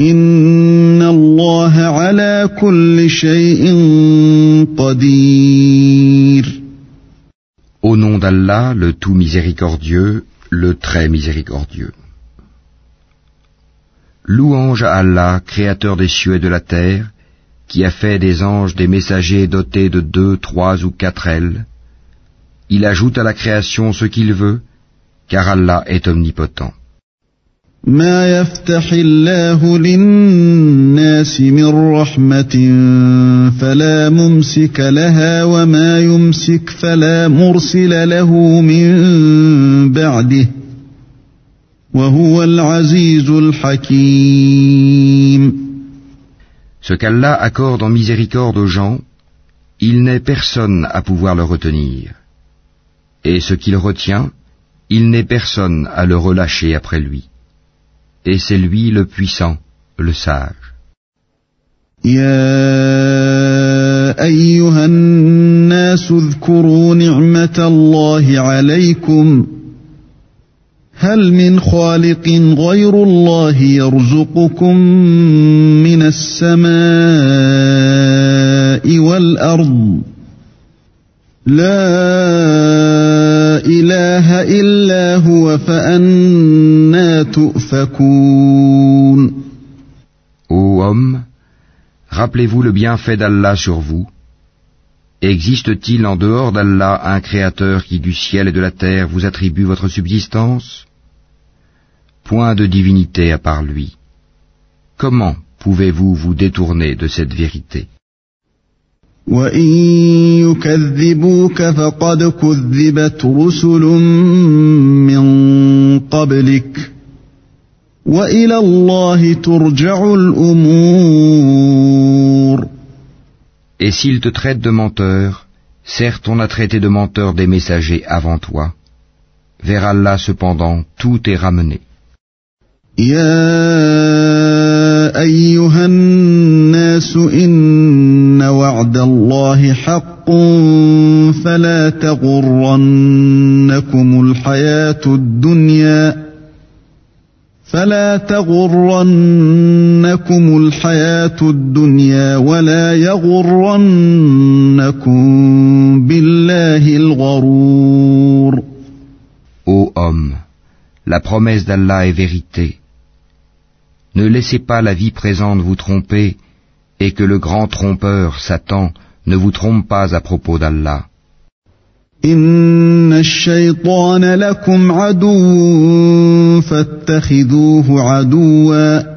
Au nom d'Allah, le tout miséricordieux, le très miséricordieux. Louange à Allah, créateur des cieux et de la terre, qui a fait des anges des messagers dotés de deux, trois ou quatre ailes. Il ajoute à la création ce qu'il veut, car Allah est omnipotent. ما يفتح الله للناس من رحمة فلا ممسك لها وما يمسك فلا مرسل له من بعده وهو العزيز الحكيم Ce qu'Allah accorde en miséricorde aux gens, il n'est personne à pouvoir le retenir. Et ce qu'il retient, il n'est personne à le relâcher après lui. Et c'est lui le puissant, le sage. يا أيها الناس اذكروا نعمة الله عليكم هل من خالق غير الله يرزقكم من السماء والأرض لا إله إلا هو فأنا Ô homme, rappelez-vous le bienfait d'Allah sur vous. Existe-t-il en dehors d'Allah un créateur qui du ciel et de la terre vous attribue votre subsistance Point de divinité à part lui. Comment pouvez-vous vous détourner de cette vérité وإن يكذبوك فقد كذبت رسل من قبلك Et s'ils te traitent de menteur, certes on a traité de menteur des messagers avant toi. Vers Allah cependant, tout est ramené. فلا تغرنكم الحياة الدنيا ولا يغرنكم بالله الغرور Ô homme, la promesse d'Allah est vérité. Ne laissez pas la vie présente vous tromper et que le grand trompeur, Satan, ne vous trompe pas à propos d'Allah. إن الشيطان لكم عدو فاتخذوه عدوا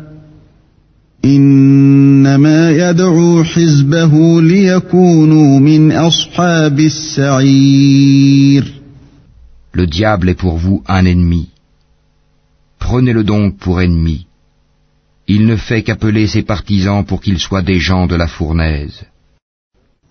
إنما يدعو حزبه ليكونوا من أصحاب السعير Le diable est pour vous un ennemi. Prenez-le donc pour ennemi. Il ne fait qu'appeler ses partisans pour qu'ils soient des gens de la fournaise.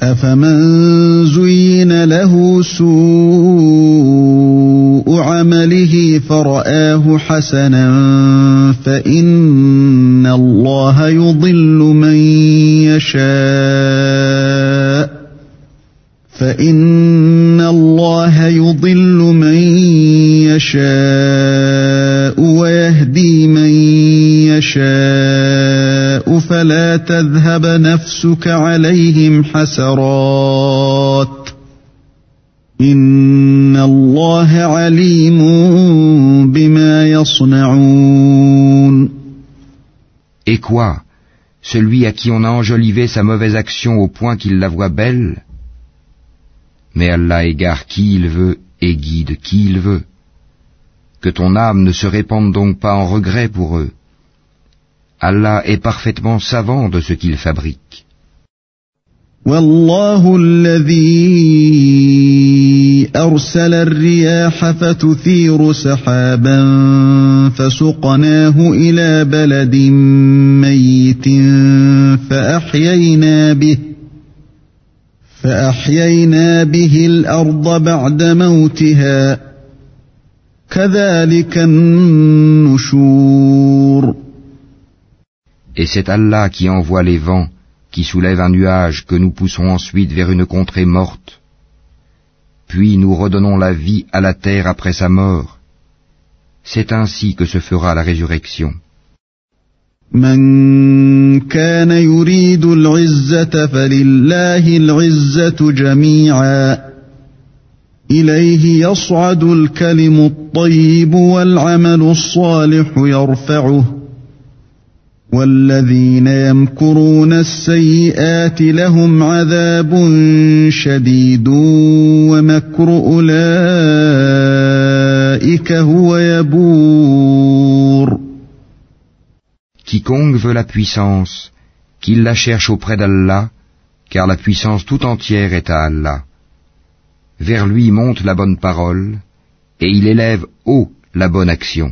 أفمن زين له سوء عمله فرآه حسنا فإن الله يضل من يشاء فإن الله يضل من يشاء ويهدي من يشاء فلا تذهب نفسك عليهم حسرات إن الله عليم بما يصنعون Et quoi celui à qui on a enjolivé sa mauvaise action au point qu'il la voit belle Mais Allah égare qui il veut et guide qui il veut. Que ton âme ne se répande donc pas en regret pour eux. Allah est parfaitement savant de ce qu'il fabrique. والله الذي أرسل الرياح فتثير سحابا فسقناه إلى بلد ميت فأحيينا به فأحيينا به الأرض بعد موتها كذلك النشور Et c'est Allah qui envoie les vents qui soulève un nuage que nous poussons ensuite vers une contrée morte. Puis nous redonnons la vie à la terre après sa mort. C'est ainsi que se fera la résurrection. والذين يمكرون السيئات لهم عذاب شديد ومكر أولئك هو يبور Quiconque veut la puissance, qu'il la cherche auprès d'Allah, car la puissance tout entière est à Allah. Vers lui monte la bonne parole, et il élève haut la bonne action.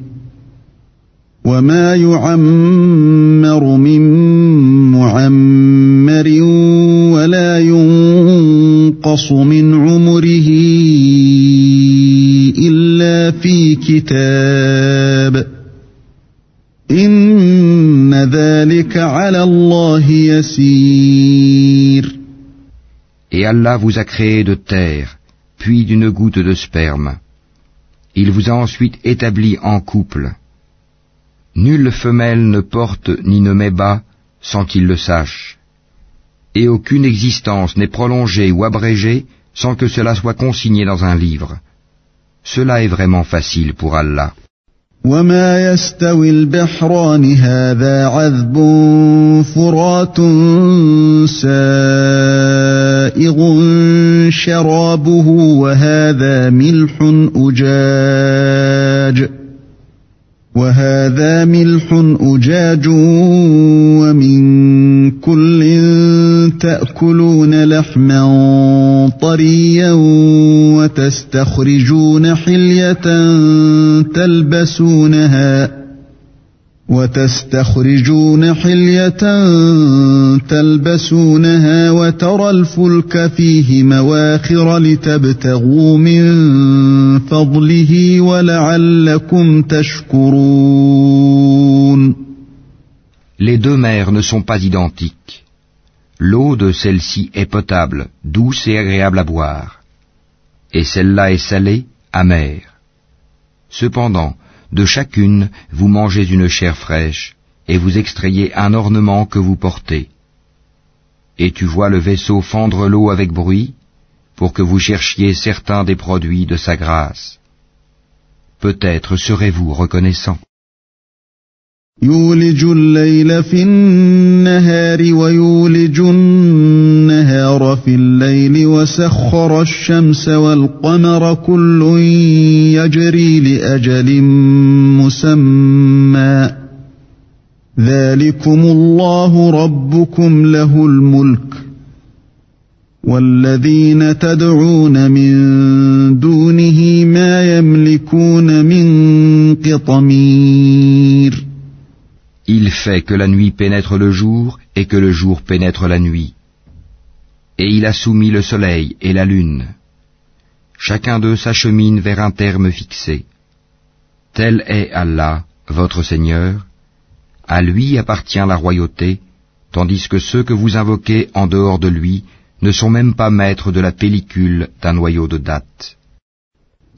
وما يعمر من معمر ولا ينقص من عمره إلا في كتاب إن ذلك على الله يسير Et Allah vous a créé de terre, puis d'une goutte de sperme. Il vous a ensuite établi en couple. Nulle femelle ne porte ni ne met bas sans qu'il le sache. Et aucune existence n'est prolongée ou abrégée sans que cela soit consigné dans un livre. Cela est vraiment facile pour Allah. وهذا ملح أجاج ومن كل تأكلون لحما طريا وتستخرجون حلية تلبسونها وتستخرجون حلية تلبسونها وترى الفلك فيه مواخر لتبتغوا من فضله ولعلكم تشكرون Les deux mers ne sont pas identiques. L'eau de celle-ci est potable, douce et agréable à boire. Et celle-là est salée, amère. Cependant, de chacune vous mangez une chair fraîche, et vous extrayez un ornement que vous portez. Et tu vois le vaisseau fendre l'eau avec bruit, pour que vous cherchiez certains des produits de sa grâce. Peut-être serez-vous reconnaissant. يولج الليل في النهار ويولج النهار في الليل وسخر الشمس والقمر كل يجري لأجل مسمى. ذلكم الله ربكم له الملك. والذين تدعون من دونه ما يملكون من قطمير. Il fait que la nuit pénètre le jour et que le jour pénètre la nuit. Et il a soumis le soleil et la lune. Chacun d'eux s'achemine vers un terme fixé. Tel est Allah, votre Seigneur. À lui appartient la royauté, tandis que ceux que vous invoquez en dehors de lui ne sont même pas maîtres de la pellicule d'un noyau de date.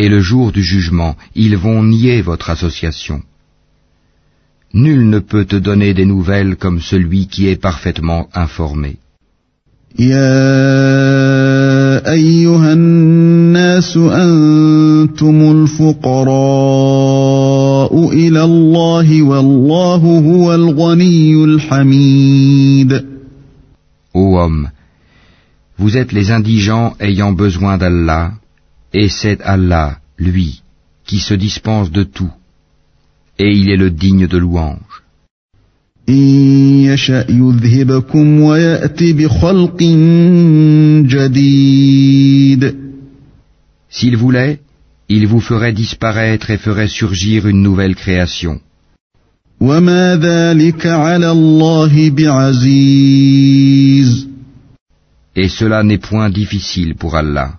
Et le jour du jugement, ils vont nier votre association. Nul ne peut te donner des nouvelles comme celui qui est parfaitement informé. Ô homme, vous êtes les indigents ayant besoin d'Allah, et c'est Allah, lui, qui se dispense de tout, et il est le digne de louange. S'il voulait, il vous ferait disparaître et ferait surgir une nouvelle création. Et cela n'est point difficile pour Allah.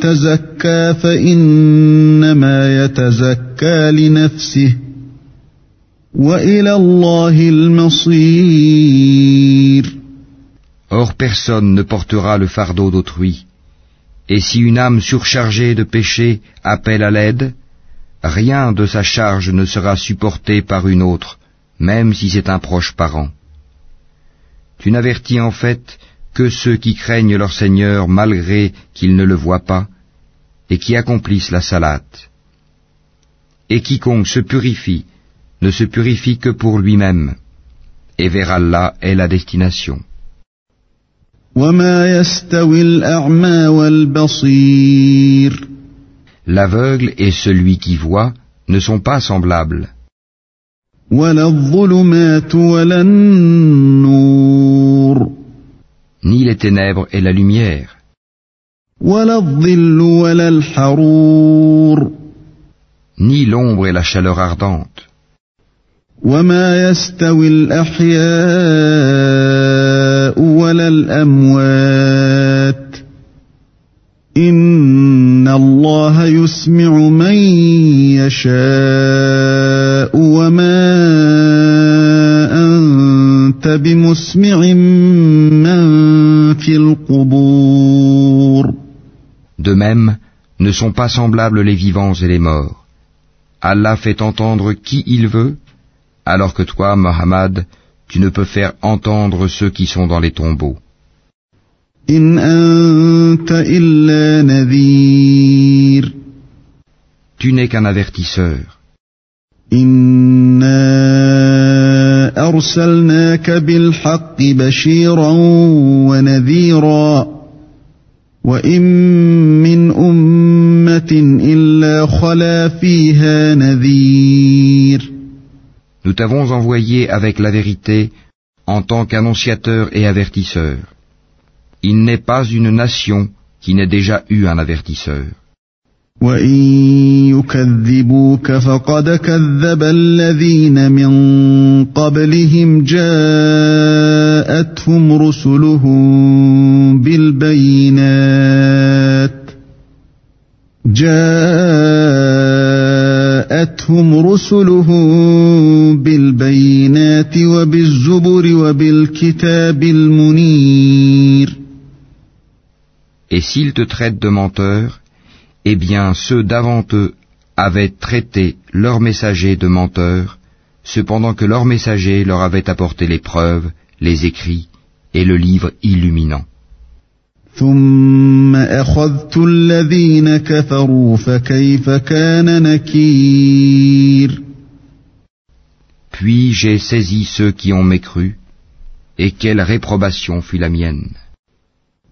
تزكى فإنما يتزكى لنفسه وإلى الله المصير Or personne ne portera le fardeau d'autrui. Et si une âme surchargée de péché appelle à l'aide, rien de sa charge ne sera supporté par une autre, même si c'est un proche parent. Tu n'avertis en fait que ceux qui craignent leur Seigneur malgré qu'ils ne le voient pas, et qui accomplissent la salate. Et quiconque se purifie ne se purifie que pour lui-même, et vers Allah est la destination. L'aveugle et celui qui voit ne sont pas semblables. Ni les ténèbres et la lumière. Ni l'ombre et la chaleur ardente. إن الله يسمع من يشاء وما أنت بمسمع من De même, ne sont pas semblables les vivants et les morts. Allah fait entendre qui il veut, alors que toi, Mohammed, tu ne peux faire entendre ceux qui sont dans les tombeaux. Tu n'es qu'un avertisseur. إنا أرسلناك بالحق بشيرا ونذيرا وإن من أمة إلا خلا فيها نذير Nous t'avons envoyé avec la vérité en tant qu'annonciateur et avertisseur. Il n'est pas une nation qui n'ait déjà eu un avertisseur. وإن يكذبوك فقد كذب الذين من قبلهم جاءتهم رسلهم بالبينات جاءتهم رسلهم بالبينات وبالزبر وبالكتاب المنير Et s'ils te traitent de menteur, Eh bien, ceux d'avant eux avaient traité leurs messagers de menteurs, cependant que leurs messagers leur avaient apporté les preuves, les écrits et le livre illuminant. Puis j'ai saisi ceux qui ont mécru, et quelle réprobation fut la mienne.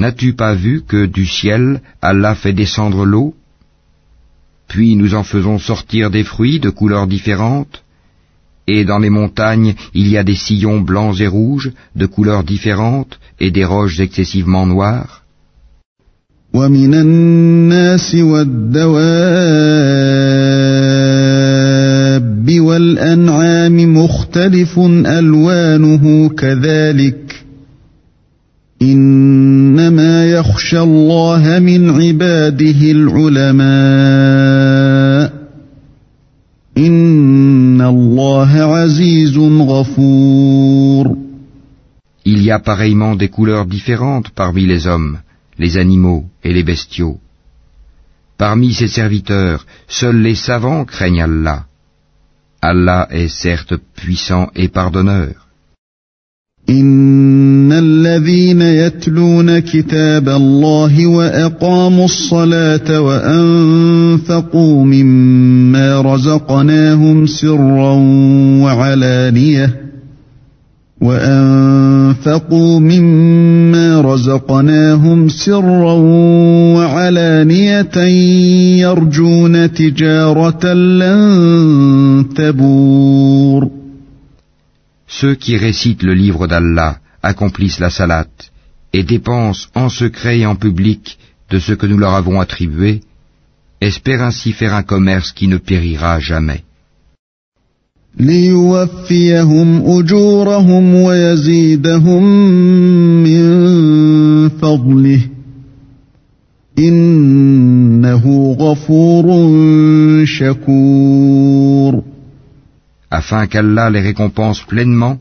N'as-tu pas vu que du ciel Allah fait descendre l'eau? Puis nous en faisons sortir des fruits de couleurs différentes. Et dans les montagnes il y a des sillons blancs et rouges de couleurs différentes et des roches excessivement noires Il y a pareillement des couleurs différentes parmi les hommes, les animaux et les bestiaux. Parmi ses serviteurs, seuls les savants craignent Allah. Allah est certes puissant et pardonneur. إن الذين يتلون كتاب الله وأقاموا الصلاة وأنفقوا مما رزقناهم سرا وعلانية وأنفقوا مما رزقناهم سرا وعلانية يرجون تجارة لن تبور Ceux qui récitent le livre d'Allah accomplissent la salat et dépensent en secret et en public de ce que nous leur avons attribué, espèrent ainsi faire un commerce qui ne périra jamais. Afin qu'Allah les récompense pleinement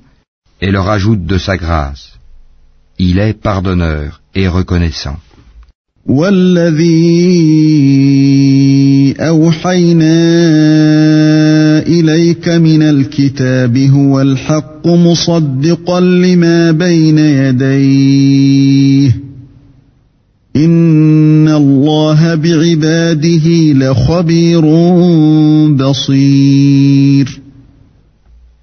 et leur ajoute de sa grâce. Il est pardonneur et reconnaissant.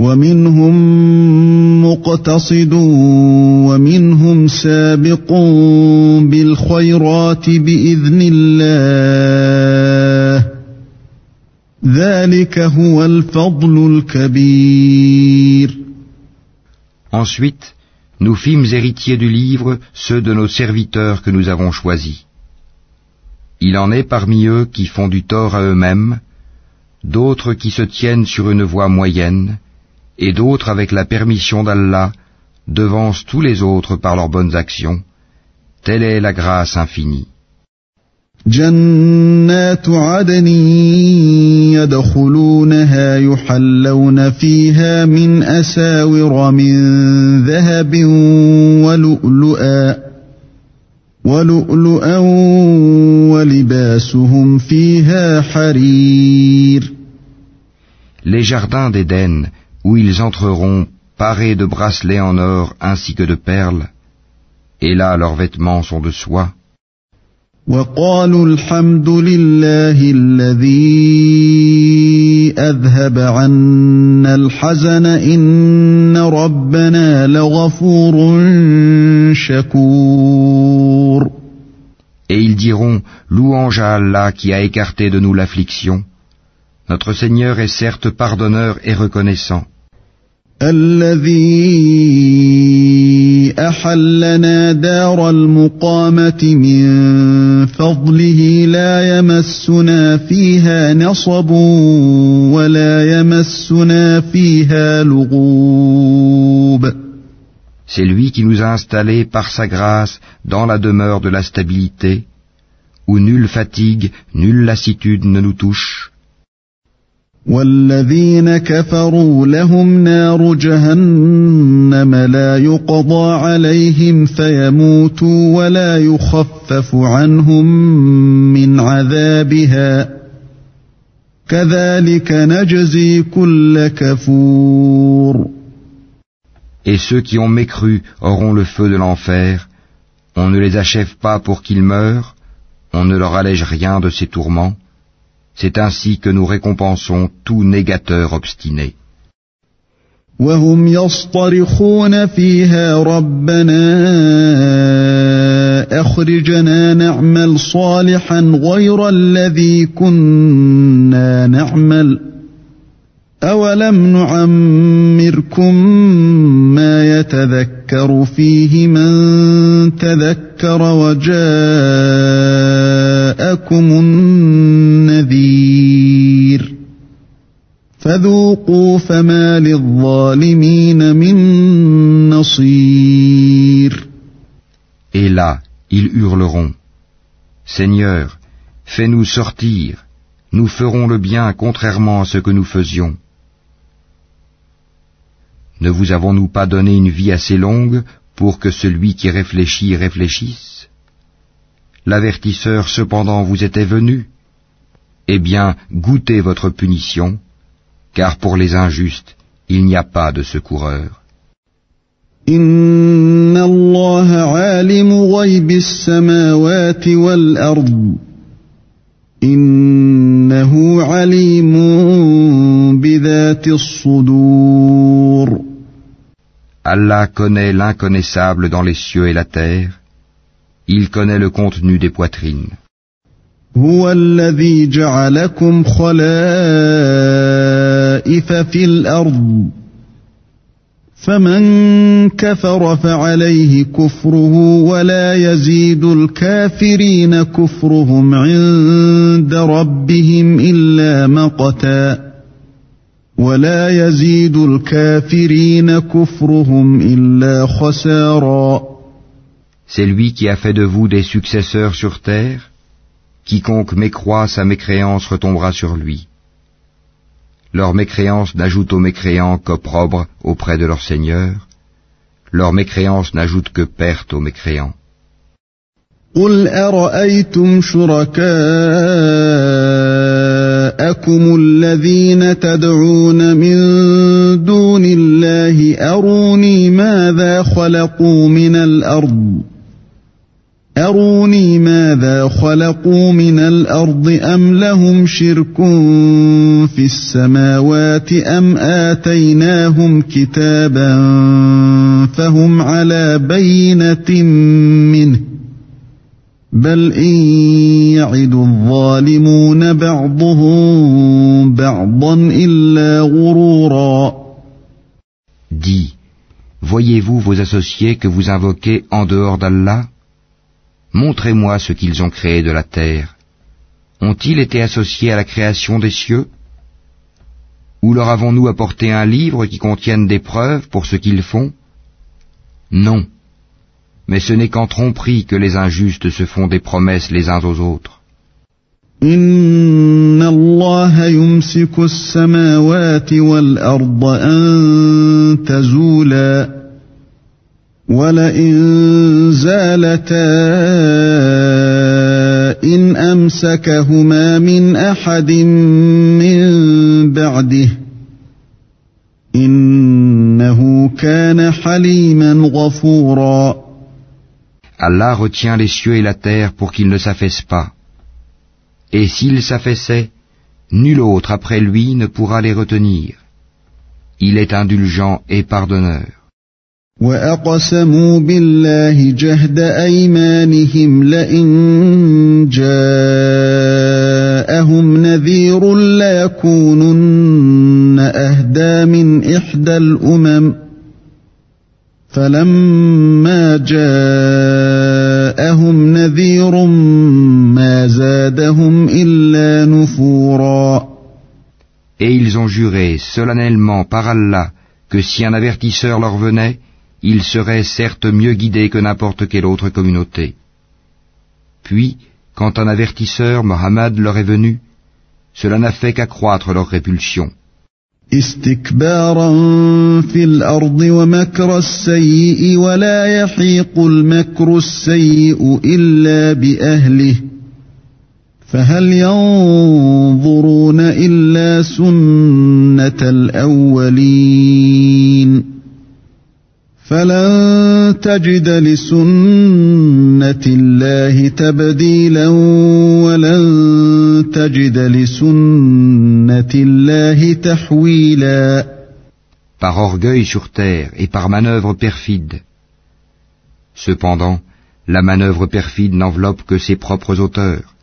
ومنهم مقتصد ومنهم سابق بالخيرات بإذن الله ذلك هو الفضل الكبير Ensuite, nous fîmes héritiers du livre ceux de nos serviteurs que nous avons choisis. Il en est parmi eux qui font du tort à eux-mêmes, d'autres qui se tiennent sur une voie moyenne, et d'autres avec la permission d'Allah devancent tous les autres par leurs bonnes actions. Telle est la grâce infinie. جنات عدن يدخلونها يحلون فيها من أساور من ذهب ولؤلؤا ولؤلؤا ولباسهم فيها حرير Les jardins d'Éden où ils entreront parés de bracelets en or ainsi que de perles, et là leurs vêtements sont de soie. Et ils diront, Louange à Allah qui a écarté de nous l'affliction. Notre Seigneur est certes pardonneur et reconnaissant. C'est lui qui nous a installés par sa grâce dans la demeure de la stabilité, où nulle fatigue, nulle lassitude ne nous touche. والذين كفروا لهم نار جهنم لا يقضى عليهم فيموتوا ولا يخفف عنهم من عذابها كذلك نجزي كل كفور Et ceux qui ont mécru auront le feu de l'enfer. On ne les achève pas pour qu'ils meurent, on ne leur allège rien de ces tourments. C'est ainsi que nous récompensons tout négateur obstiné. اولم نعمركم ما يتذكر فيه من تذكر وجاءكم النار Et là, ils hurleront, Seigneur, fais-nous sortir, nous ferons le bien contrairement à ce que nous faisions. Ne vous avons-nous pas donné une vie assez longue pour que celui qui réfléchit réfléchisse? L'avertisseur cependant vous était venu. Eh bien, goûtez votre punition, car pour les injustes, il n'y a pas de secoureur. Allah connaît l'inconnaissable dans les cieux et la terre. Il connaît le contenu des poitrines. الطائف في الأرض فمن كفر فعليه كفره ولا يزيد الكافرين كفرهم عند ربهم إلا مقتا ولا يزيد الكافرين كفرهم إلا خسارا C'est lui qui a fait de vous des successeurs sur terre Quiconque mécroit sa mécréance retombera sur lui. Leur mécréance n'ajoute aux mécréants qu'opprobre auprès de leur Seigneur. Leur mécréance n'ajoute que perte aux mécréants. جاءكم الذين تدعون من دون الله أروني ماذا خلقوا من الأرض أروني ماذا خلقوا من الأرض أم لهم شرك في السماوات أم آتيناهم كتابا فهم على بينة منه بل Dis, voyez-vous vos associés que vous invoquez en dehors d'Allah? Montrez-moi ce qu'ils ont créé de la terre. Ont-ils été associés à la création des cieux Ou leur avons-nous apporté un livre qui contienne des preuves pour ce qu'ils font Non mais ce n'est qu'en tromperie que les injustes se font des promesses les uns aux autres. إن الله يمسك السماوات والأرض أن تزولا ولئن زالتا إن أمسكهما من أحد من بعده إنه كان حليما غفورا Allah retient les cieux et la terre pour qu'ils ne s'affaissent pas. Et s'ils s'affaissaient, nul autre après lui ne pourra les retenir. Il est indulgent et pardonneur. وأقسموا بالله جهد أيمانهم لئن جاءهم نذير ليكونن أهدى من إحدى الأمم فلما جاءهم نذير ما زادهم إلا نفورا Et ils ont juré solennellement par Allah que si un avertisseur leur venait, ils seraient certes mieux guidés que n'importe quelle autre communauté. Puis, quand un avertisseur, Mohammed, leur est venu, cela n'a fait qu'accroître leur répulsion. فهل ينظرون إلا سنة الأولين فلن تجد لسنة الله تبديلا ولن تجد لسنة الله تحويلا Par orgueil sur terre et par manœuvre perfide. Cependant, la manœuvre perfide n'enveloppe que ses propres auteurs.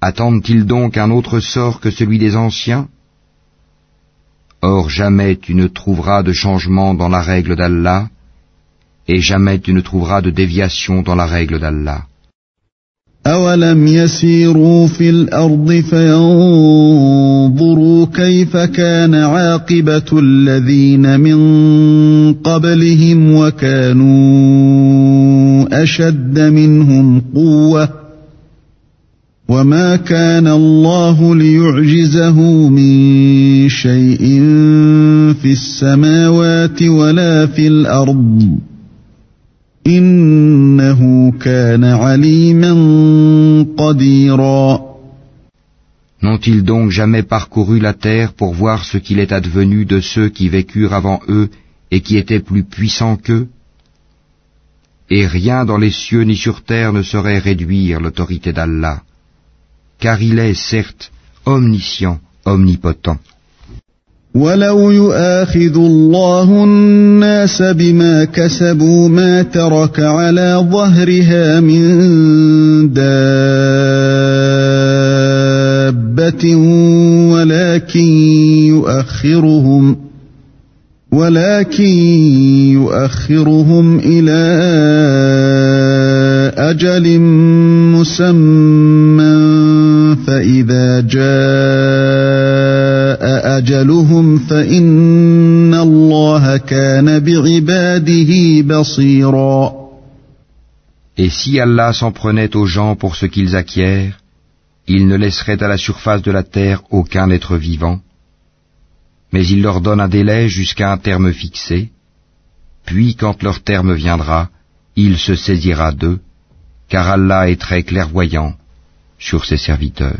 Attendent-ils donc un autre sort que celui des anciens Or jamais tu ne trouveras de changement dans la règle d'Allah, et jamais tu ne trouveras de déviation dans la règle d'Allah. أولم يسيروا في الأرض فينظروا كيف كان عاقبة الذين من قبلهم وكانوا أشد منهم قوةً وما كان الله ليعجزه من شيء في السماوات ولا في الارض انه كان عليما قديرا N'ont-ils donc jamais parcouru la terre pour voir ce qu'il est advenu de ceux qui vécurent avant eux et qui étaient plus puissants qu'eux Et rien dans les cieux ni sur terre ne saurait réduire l'autorité d'Allah Car il est certes omniscient, omnipotent. ولو يؤاخذ الله الناس بما كسبوا ما ترك على ظهرها من دابة ولكن يؤخرهم ولكن يؤخرهم إلى أجل مسمى Et si Allah s'en prenait aux gens pour ce qu'ils acquièrent, il ne laisserait à la surface de la terre aucun être vivant, mais il leur donne un délai jusqu'à un terme fixé, puis quand leur terme viendra, il se saisira d'eux, car Allah est très clairvoyant sur ses serviteurs.